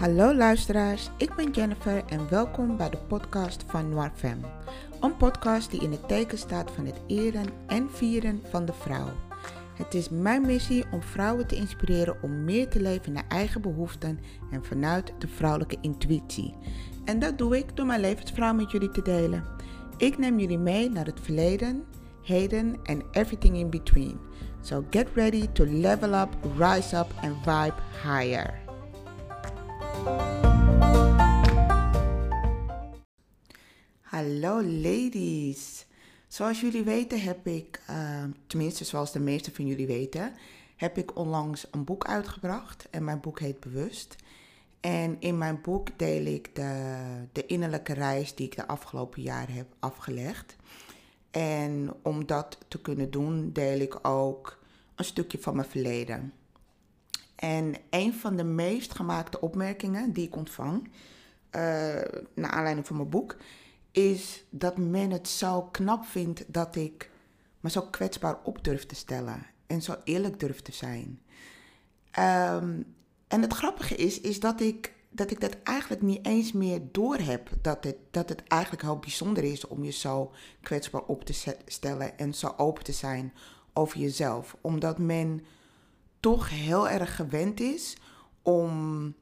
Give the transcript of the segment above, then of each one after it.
Hallo luisteraars, ik ben Jennifer en welkom bij de podcast van Noir Femme. Een podcast die in het teken staat van het eren en vieren van de vrouw. Het is mijn missie om vrouwen te inspireren om meer te leven naar eigen behoeften en vanuit de vrouwelijke intuïtie. En dat doe ik door mijn levensverhaal met jullie te delen. Ik neem jullie mee naar het verleden, heden en everything in between. So get ready to level up, rise up and vibe higher. Hallo ladies. Zoals jullie weten heb ik, uh, tenminste zoals de meeste van jullie weten, heb ik onlangs een boek uitgebracht. En mijn boek heet Bewust. En in mijn boek deel ik de, de innerlijke reis die ik de afgelopen jaren heb afgelegd. En om dat te kunnen doen, deel ik ook een stukje van mijn verleden. En een van de meest gemaakte opmerkingen die ik ontvang, uh, naar aanleiding van mijn boek, is dat men het zo knap vindt dat ik me zo kwetsbaar op durf te stellen en zo eerlijk durf te zijn. Um, en het grappige is, is dat ik, dat ik dat eigenlijk niet eens meer doorheb. Dat het, dat het eigenlijk heel bijzonder is om je zo kwetsbaar op te stellen en zo open te zijn over jezelf. Omdat men toch heel erg gewend is om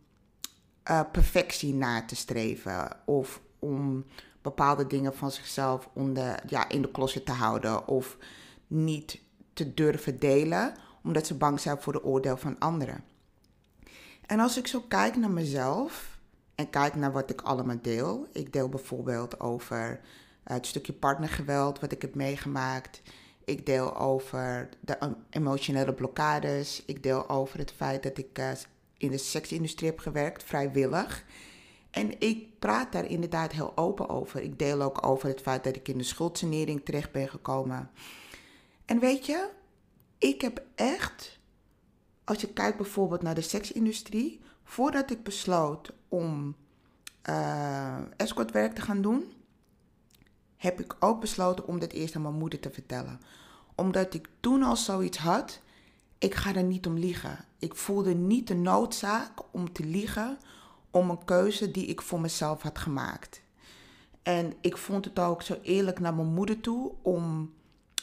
uh, perfectie na te streven. Of om bepaalde dingen van zichzelf onder, ja, in de closet te houden. Of niet te durven delen, omdat ze bang zijn voor de oordeel van anderen. En als ik zo kijk naar mezelf en kijk naar wat ik allemaal deel. Ik deel bijvoorbeeld over het stukje partnergeweld wat ik heb meegemaakt. Ik deel over de emotionele blokkades. Ik deel over het feit dat ik eh, in de seksindustrie heb gewerkt, vrijwillig. En ik praat daar inderdaad heel open over. Ik deel ook over het feit dat ik in de schuldsanering terecht ben gekomen. En weet je, ik heb echt, als je kijkt bijvoorbeeld naar de seksindustrie, voordat ik besloot om uh, escortwerk te gaan doen, heb ik ook besloten om dit eerst aan mijn moeder te vertellen. Omdat ik toen al zoiets had, ik ga er niet om liegen. Ik voelde niet de noodzaak om te liegen om een keuze die ik voor mezelf had gemaakt. En ik vond het ook zo eerlijk naar mijn moeder toe om,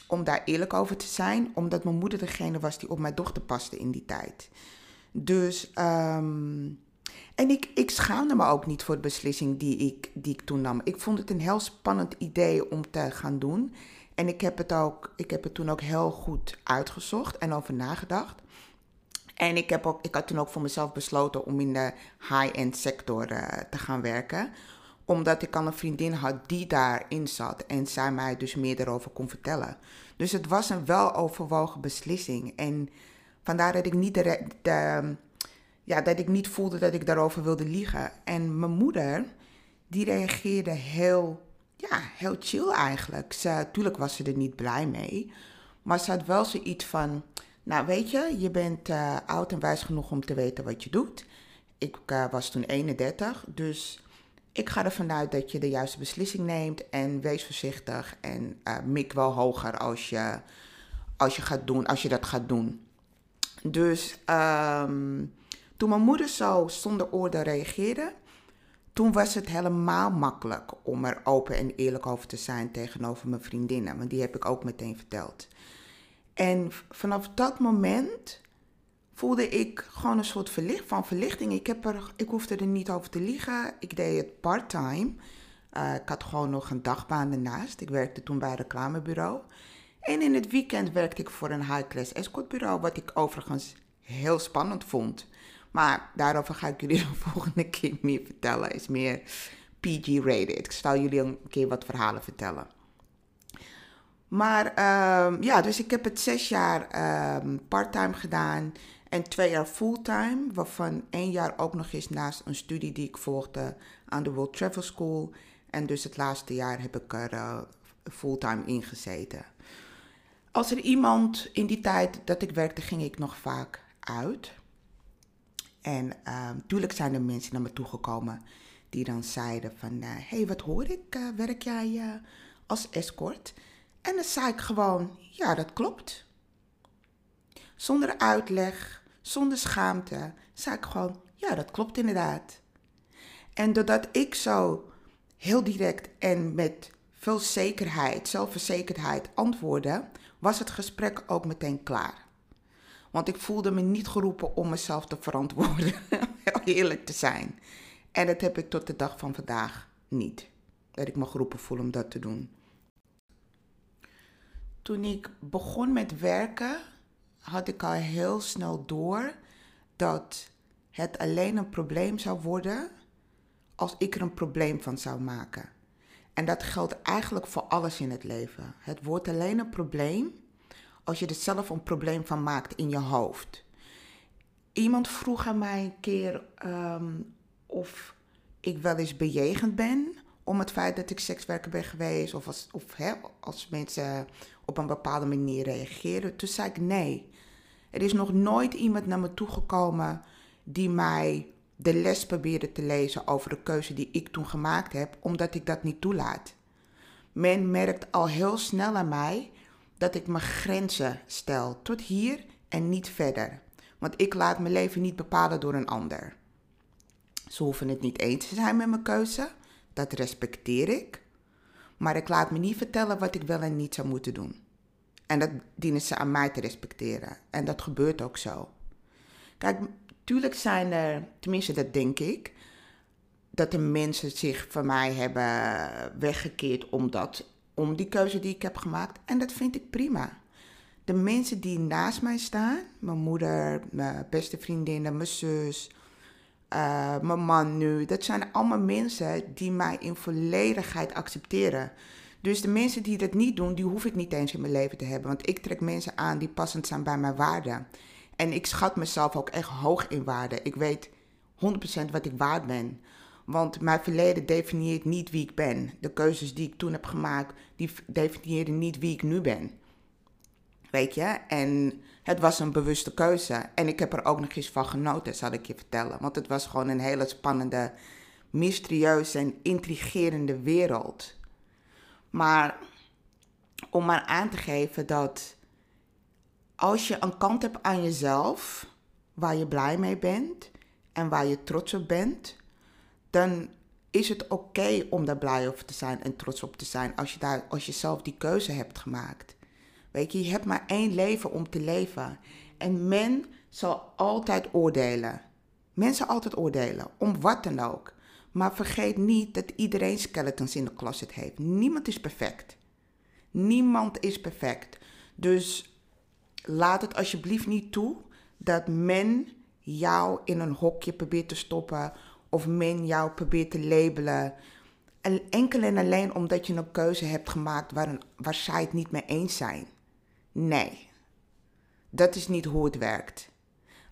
om daar eerlijk over te zijn, omdat mijn moeder degene was die op mijn dochter paste in die tijd. Dus, um, en ik, ik schaamde me ook niet voor de beslissing die ik, die toen nam. Ik vond het een heel spannend idee om te gaan doen. En ik heb het, ook, ik heb het toen ook heel goed uitgezocht en over nagedacht. En ik, heb ook, ik had toen ook voor mezelf besloten om in de high-end sector uh, te gaan werken. Omdat ik al een vriendin had die daarin zat en zij mij dus meer erover kon vertellen. Dus het was een weloverwogen beslissing. En vandaar dat ik niet, de, de, ja, dat ik niet voelde dat ik daarover wilde liegen. En mijn moeder, die reageerde heel, ja, heel chill eigenlijk. Ze, natuurlijk was ze er niet blij mee. Maar ze had wel zoiets van nou, weet je, je bent uh, oud en wijs genoeg om te weten wat je doet. Ik uh, was toen 31, dus ik ga ervan uit dat je de juiste beslissing neemt. En wees voorzichtig en uh, mik wel hoger als je, als je, gaat doen, als je dat gaat doen. Dus um, toen mijn moeder zo zonder oordeel reageerde, toen was het helemaal makkelijk om er open en eerlijk over te zijn tegenover mijn vriendinnen. Want die heb ik ook meteen verteld. En vanaf dat moment voelde ik gewoon een soort van verlichting. Ik, heb er, ik hoefde er niet over te liegen. Ik deed het part-time. Uh, ik had gewoon nog een dagbaan ernaast. Ik werkte toen bij een reclamebureau. En in het weekend werkte ik voor een high-class escortbureau, wat ik overigens heel spannend vond. Maar daarover ga ik jullie de volgende keer meer vertellen. Is meer PG-rated. Ik zal jullie een keer wat verhalen vertellen. Maar uh, ja, dus ik heb het zes jaar uh, parttime gedaan en twee jaar fulltime, waarvan één jaar ook nog eens naast een studie die ik volgde aan de World Travel School. En dus het laatste jaar heb ik er uh, fulltime in gezeten. Als er iemand in die tijd dat ik werkte, ging ik nog vaak uit. En natuurlijk ehm, zijn er mensen naar me toegekomen die dan zeiden van... hé, eh, hey, wat hoor ik? Eh, werk jij als escort? En dan zei ik gewoon, ja, dat klopt. Zonder uitleg, zonder schaamte, zei ik gewoon, ja, dat klopt inderdaad. En doordat ik zo heel direct en met veel zekerheid, zelfverzekerdheid antwoordde, was het gesprek ook meteen klaar. Want ik voelde me niet geroepen om mezelf te verantwoorden, heel eerlijk te zijn. En dat heb ik tot de dag van vandaag niet. Dat ik me geroepen voel om dat te doen. Toen ik begon met werken, had ik al heel snel door dat het alleen een probleem zou worden als ik er een probleem van zou maken. En dat geldt eigenlijk voor alles in het leven. Het wordt alleen een probleem als je er zelf een probleem van maakt in je hoofd. Iemand vroeg aan mij een keer ehm, of ik wel eens bejegend ben om het feit dat ik sekswerker ben geweest of als, of, hè, als mensen op een bepaalde manier reageren. Toen zei ik nee. Er is nog nooit iemand naar me toegekomen die mij de les probeerde te lezen over de keuze die ik toen gemaakt heb, omdat ik dat niet toelaat. Men merkt al heel snel aan mij dat ik mijn grenzen stel tot hier en niet verder. Want ik laat mijn leven niet bepalen door een ander. Ze hoeven het niet eens te zijn met mijn keuze, dat respecteer ik. Maar ik laat me niet vertellen wat ik wel en niet zou moeten doen. En dat dienen ze aan mij te respecteren. En dat gebeurt ook zo. Kijk, tuurlijk zijn er, tenminste dat denk ik, dat de mensen zich van mij hebben weggekeerd omdat, om die keuze die ik heb gemaakt. En dat vind ik prima. De mensen die naast mij staan, mijn moeder, mijn beste vriendinnen, mijn zus, uh, mijn man nu, dat zijn allemaal mensen die mij in volledigheid accepteren. Dus de mensen die dat niet doen, die hoef ik niet eens in mijn leven te hebben. Want ik trek mensen aan die passend zijn bij mijn waarden. En ik schat mezelf ook echt hoog in waarde. Ik weet 100% wat ik waard ben. Want mijn verleden definieert niet wie ik ben. De keuzes die ik toen heb gemaakt, die definiëren niet wie ik nu ben. Weet je? En het was een bewuste keuze. En ik heb er ook nog eens van genoten, zal ik je vertellen. Want het was gewoon een hele spannende, mysterieuze en intrigerende wereld. Maar om maar aan te geven dat als je een kant hebt aan jezelf waar je blij mee bent en waar je trots op bent, dan is het oké om daar blij over te zijn en trots op te zijn als je, daar, als je zelf die keuze hebt gemaakt. Weet je, je hebt maar één leven om te leven. En men zal altijd oordelen. Mensen altijd oordelen, om wat dan ook. Maar vergeet niet dat iedereen skeletons in de closet heeft. Niemand is perfect. Niemand is perfect. Dus laat het alsjeblieft niet toe dat men jou in een hokje probeert te stoppen of men jou probeert te labelen. En enkel en alleen omdat je een keuze hebt gemaakt waar, een, waar zij het niet mee eens zijn. Nee, dat is niet hoe het werkt.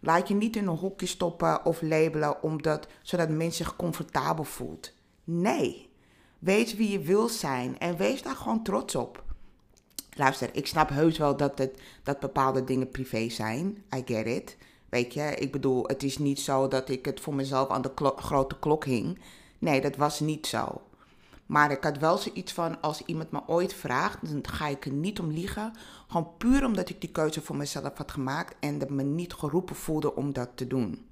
Laat je niet in een hokje stoppen of labelen omdat, zodat mensen zich comfortabel voelt. Nee, wees wie je wil zijn en wees daar gewoon trots op. Luister, ik snap heus wel dat, het, dat bepaalde dingen privé zijn. I get it. Weet je, ik bedoel, het is niet zo dat ik het voor mezelf aan de grote klok hing. Nee, dat was niet zo. Maar ik had wel zoiets van, als iemand me ooit vraagt, dan ga ik er niet om liegen. Gewoon puur omdat ik die keuze voor mezelf had gemaakt en dat me niet geroepen voelde om dat te doen.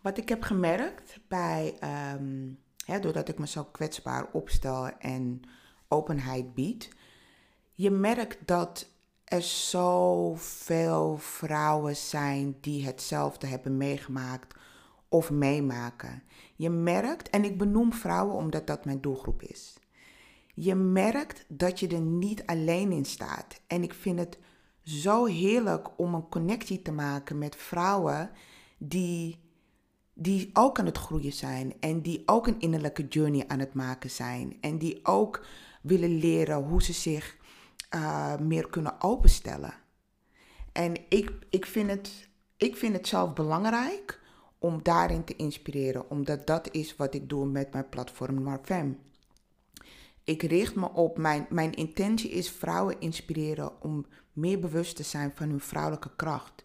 Wat ik heb gemerkt bij, um, hè, doordat ik me zo kwetsbaar opstel en openheid bied, je merkt dat er zoveel vrouwen zijn die hetzelfde hebben meegemaakt of meemaken. Je merkt, en ik benoem vrouwen omdat dat mijn doelgroep is. Je merkt dat je er niet alleen in staat. En ik vind het zo heerlijk om een connectie te maken met vrouwen die, die ook aan het groeien zijn. En die ook een innerlijke journey aan het maken zijn. En die ook willen leren hoe ze zich uh, meer kunnen openstellen. En ik, ik, vind het, ik vind het zelf belangrijk om daarin te inspireren, omdat dat is wat ik doe met mijn platform Marfem. Ik richt me op, mijn, mijn intentie is vrouwen inspireren om meer bewust te zijn van hun vrouwelijke kracht.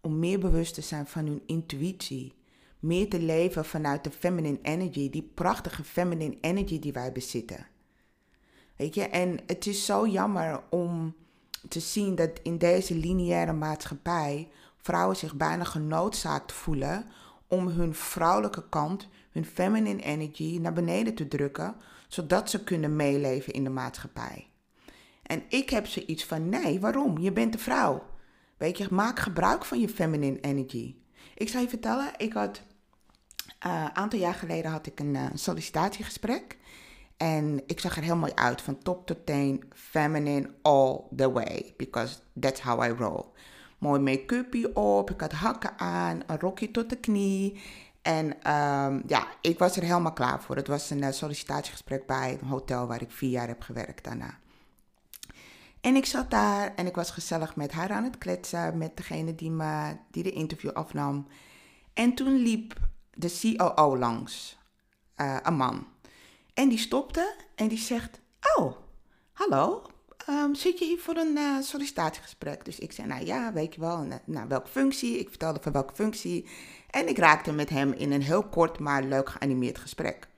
Om meer bewust te zijn van hun intuïtie. Meer te leven vanuit de feminine energy, die prachtige feminine energy die wij bezitten. Weet je, en het is zo jammer om te zien dat in deze lineaire maatschappij vrouwen zich bijna genoodzaakt voelen om hun vrouwelijke kant, hun feminine energy naar beneden te drukken, zodat ze kunnen meeleven in de maatschappij. En ik heb zoiets van: nee, waarom? Je bent een vrouw. Weet je, maak gebruik van je feminine energy. Ik zal je vertellen, ik had een uh, aantal jaar geleden had ik een uh, sollicitatiegesprek. En ik zag er heel mooi uit, van top tot teen, feminine all the way. Because that's how I roll. Mooi make-upje op, ik had hakken aan, een rokje tot de knie. En um, ja, ik was er helemaal klaar voor. Het was een uh, sollicitatiegesprek bij een hotel waar ik vier jaar heb gewerkt daarna. En ik zat daar en ik was gezellig met haar aan het kletsen, met degene die, me, die de interview afnam. En toen liep de COO langs, uh, een man. En die stopte en die zegt, oh, hallo, um, zit je hier voor een uh, sollicitatiegesprek? Dus ik zei, nou ja, weet je wel, nou, welke functie? Ik vertelde van welke functie. En ik raakte met hem in een heel kort, maar leuk geanimeerd gesprek.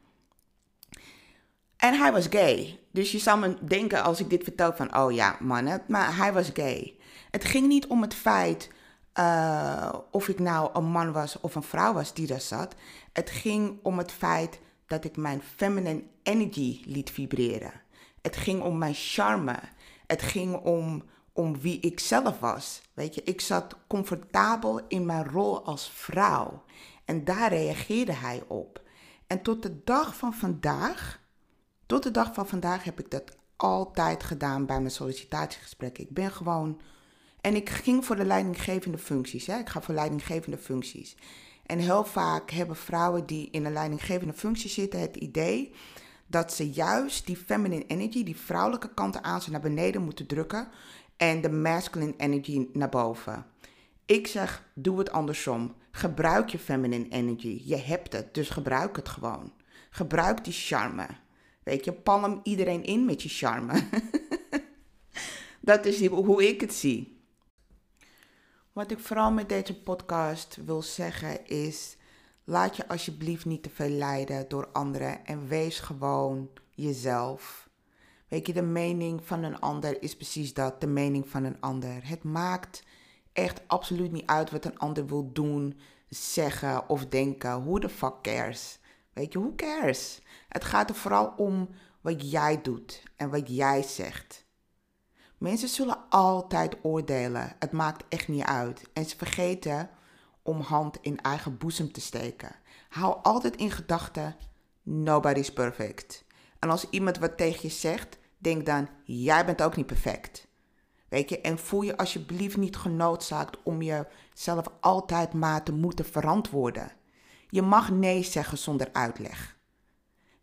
En hij was gay. Dus je zou me denken als ik dit vertel van, oh ja, mannen, maar hij was gay. Het ging niet om het feit uh, of ik nou een man was of een vrouw was die daar zat. Het ging om het feit dat ik mijn feminine energy liet vibreren. Het ging om mijn charme. Het ging om, om wie ik zelf was. Weet je, ik zat comfortabel in mijn rol als vrouw. En daar reageerde hij op. En tot de dag van vandaag, tot de dag van vandaag heb ik dat altijd gedaan bij mijn sollicitatiegesprekken. Ik ben gewoon. En ik ging voor de leidinggevende functies. Hè? Ik ga voor leidinggevende functies. En heel vaak hebben vrouwen die in een leidinggevende functie zitten het idee dat ze juist die feminine energy, die vrouwelijke kanten aan ze naar beneden moeten drukken en de masculine energy naar boven. Ik zeg, doe het andersom. Gebruik je feminine energy. Je hebt het, dus gebruik het gewoon. Gebruik die charme. Weet je, palm iedereen in met je charme. Dat is hoe ik het zie. Wat ik vooral met deze podcast wil zeggen is: laat je alsjeblieft niet te veel leiden door anderen en wees gewoon jezelf. Weet je, de mening van een ander is precies dat, de mening van een ander. Het maakt echt absoluut niet uit wat een ander wil doen, zeggen of denken. Who the fuck cares? Weet je, who cares? Het gaat er vooral om wat jij doet en wat jij zegt. Mensen zullen altijd oordelen. Het maakt echt niet uit. En ze vergeten om hand in eigen boezem te steken. Hou altijd in gedachten: nobody's perfect. En als iemand wat tegen je zegt, denk dan: jij bent ook niet perfect. Weet je, en voel je alsjeblieft niet genoodzaakt om jezelf altijd maar te moeten verantwoorden. Je mag nee zeggen zonder uitleg.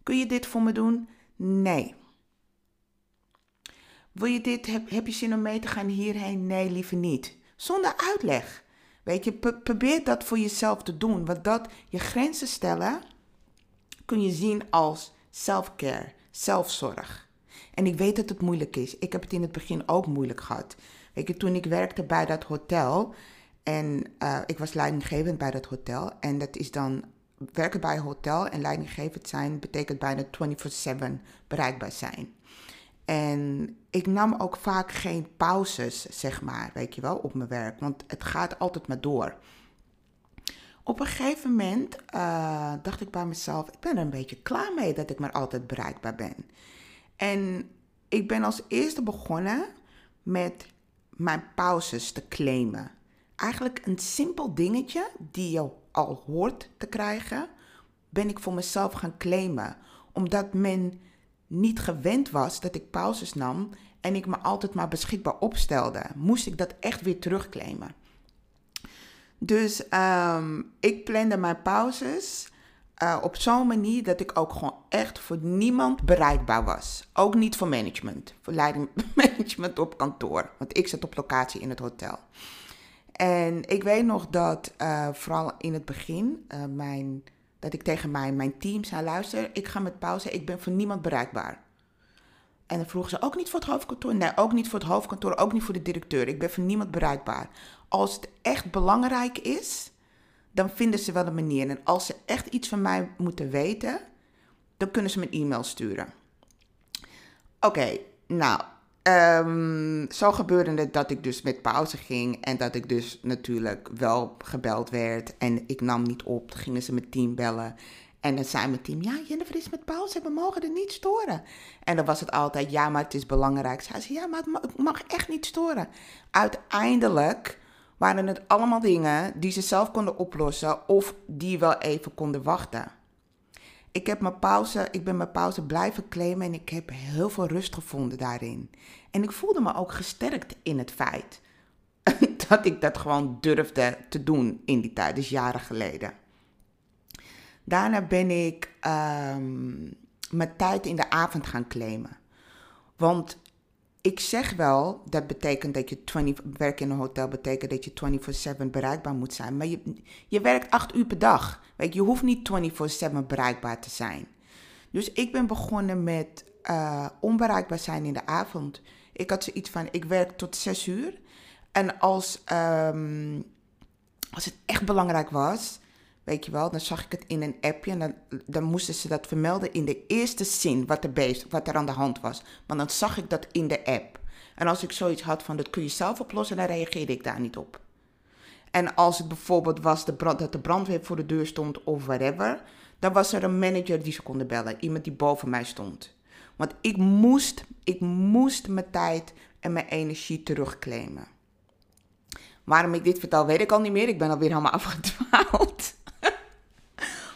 Kun je dit voor me doen? Nee. Wil je dit, heb, heb je zin om mee te gaan hierheen? Nee, liever niet. Zonder uitleg. Weet je, probeer dat voor jezelf te doen. Want dat, je grenzen stellen, kun je zien als self-care, zelfzorg. En ik weet dat het moeilijk is. Ik heb het in het begin ook moeilijk gehad. Weet je, toen ik werkte bij dat hotel en uh, ik was leidinggevend bij dat hotel. En dat is dan werken bij een hotel en leidinggevend zijn betekent bijna 24/7 bereikbaar zijn. En ik nam ook vaak geen pauzes, zeg maar, weet je wel, op mijn werk. Want het gaat altijd maar door. Op een gegeven moment uh, dacht ik bij mezelf, ik ben er een beetje klaar mee dat ik maar altijd bereikbaar ben. En ik ben als eerste begonnen met mijn pauzes te claimen. Eigenlijk een simpel dingetje die je al hoort te krijgen, ben ik voor mezelf gaan claimen. Omdat men niet gewend was dat ik pauzes nam en ik me altijd maar beschikbaar opstelde, moest ik dat echt weer terugclaimen. Dus um, ik plande mijn pauzes uh, op zo'n manier dat ik ook gewoon echt voor niemand bereikbaar was. Ook niet voor management, voor leiding management op kantoor, want ik zat op locatie in het hotel. En ik weet nog dat uh, vooral in het begin uh, mijn dat ik tegen mijn, mijn team zei: luister, ik ga met pauze, ik ben voor niemand bereikbaar. En dan vroegen ze ook niet voor het hoofdkantoor. Nee, ook niet voor het hoofdkantoor, ook niet voor de directeur. Ik ben voor niemand bereikbaar. Als het echt belangrijk is, dan vinden ze wel een manier. En als ze echt iets van mij moeten weten, dan kunnen ze me een e-mail sturen. Oké, nou, ehm, zo gebeurde het dat ik dus met pauze ging en dat ik dus natuurlijk wel gebeld werd en ik nam niet op. Toen gingen ze mijn team bellen en dan zei mijn team, ja, Jennifer is met pauze, we mogen er niet storen. En dan was het altijd, ja, maar het is belangrijk. Zei ze, ja, maar het mag echt niet storen. Uiteindelijk waren het allemaal dingen die ze zelf konden oplossen of die wel even konden wachten. Ik, heb mijn pauze, ik ben mijn pauze blijven claimen en ik heb heel veel rust gevonden daarin. En ik voelde me ook gesterkt in het feit dat ik dat gewoon durfde te doen in die tijd, dus jaren geleden. Daarna ben ik um, mijn tijd in de avond gaan claimen. Want ik zeg wel, dat betekent dat je 20, werken in een hotel betekent dat je 24/7 bereikbaar moet zijn. Maar je, je werkt 8 uur per dag. Weet je, hoeft niet 24/7 bereikbaar te zijn. Dus ik ben begonnen met uh, onbereikbaar zijn in de avond. Ik had zoiets van, ik werk tot 6 uur. En als, um, als het echt belangrijk was, Weet je wel, dan zag ik het in een appje en dan, moesten ze dat vermelden in de eerste zin wat er, wat er aan de hand was. Want dan zag ik dat in de app. En als ik zoiets had van dat kun je zelf oplossen, dan reageerde ik daar niet op. En als het bijvoorbeeld was de brand, dat de brandweer voor de deur stond of whatever, dan was er een manager die ze konden bellen. Iemand die boven mij stond. Want ik moest, ik moest mijn tijd en mijn energie terugclaimen. Waarom ik dit vertel, weet ik al niet meer. Ik ben alweer helemaal afgedwaald.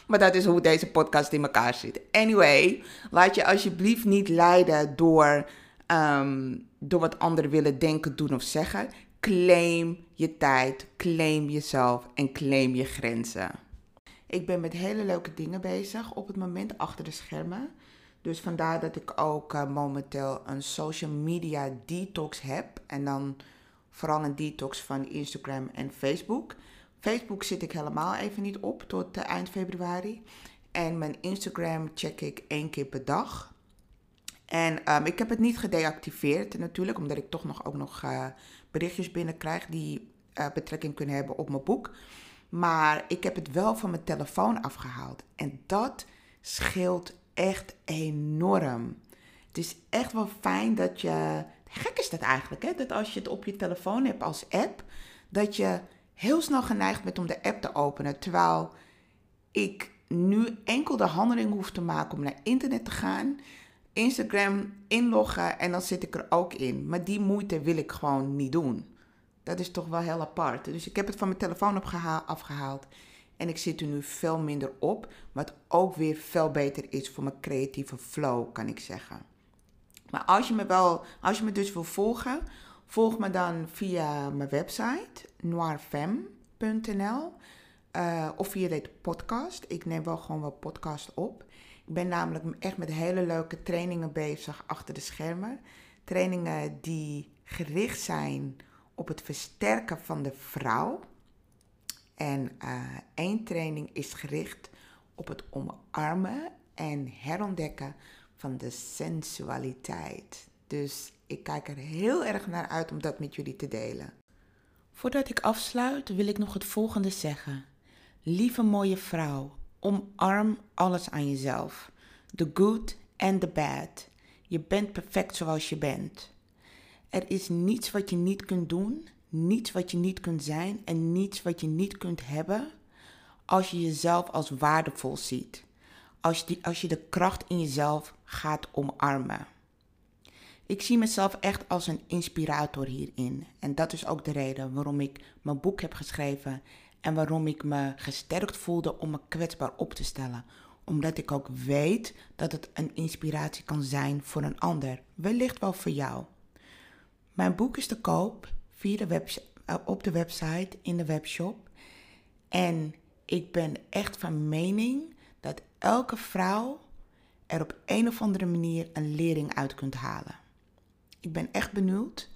Maar dat is hoe deze podcast in elkaar zit. Anyway, laat je alsjeblieft niet leiden door, um, door wat anderen willen denken, doen of zeggen. Claim je tijd, claim jezelf en claim je grenzen. Ik ben met hele leuke dingen bezig op het moment achter de schermen. Dus vandaar dat ik ook uh, momenteel een social media detox heb. En dan vooral een detox van Instagram en Facebook. Facebook zit ik helemaal even niet op tot uh, eind februari. En mijn Instagram check ik één keer per dag. En um, ik heb het niet gedeactiveerd natuurlijk, omdat ik toch nog ook nog uh, berichtjes binnenkrijg die uh, betrekking kunnen hebben op mijn boek. Maar ik heb het wel van mijn telefoon afgehaald. En dat scheelt echt enorm. Het is echt wel fijn dat je. Gek is dat eigenlijk, hè? Dat als je het op je telefoon hebt als app, dat je heel snel geneigd bent om de app te openen. Terwijl ik nu enkel de handeling hoef te maken om naar internet te gaan, Instagram inloggen en dan zit ik er ook in. Maar die moeite wil ik gewoon niet doen. Dat is toch wel heel apart. Dus ik heb het van mijn telefoon afgehaald. En ik zit er nu veel minder op. Wat ook weer veel beter is voor mijn creatieve flow, kan ik zeggen. Maar als je me wel, als je me dus wil volgen, Volg me dan via mijn website noirfem.nl uh, of via deze podcast. Ik neem wel gewoon wel podcast op. Ik ben namelijk echt met hele leuke trainingen bezig achter de schermen. Trainingen die gericht zijn op het versterken van de vrouw. En uh, één training is gericht op het omarmen en herontdekken van de sensualiteit. Dus ik kijk er heel erg naar uit om dat met jullie te delen. Voordat ik afsluit wil ik nog het volgende zeggen. Lieve mooie vrouw, omarm alles aan jezelf. The good and the bad. Je bent perfect zoals je bent. Er is niets wat je niet kunt doen, niets wat je niet kunt zijn en niets wat je niet kunt hebben als je jezelf als waardevol ziet. Als die, als je de kracht in jezelf gaat omarmen. Ik zie mezelf echt als een inspirator hierin. En dat is ook de reden waarom ik mijn boek heb geschreven en waarom ik me gesterkt voelde om me kwetsbaar op te stellen. Omdat ik ook weet dat het een inspiratie kan zijn voor een ander, wellicht wel voor jou. Mijn boek is te koop via de eh, op de website, in de webshop. En ik ben echt van mening dat elke vrouw er op een of andere manier een lering uit kunt halen. Ik ben echt benieuwd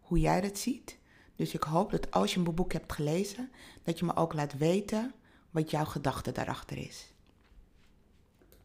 hoe jij dat ziet. Dus ik hoop dat als je mijn boek hebt gelezen, dat je me ook laat weten wat jouw gedachte daarachter is.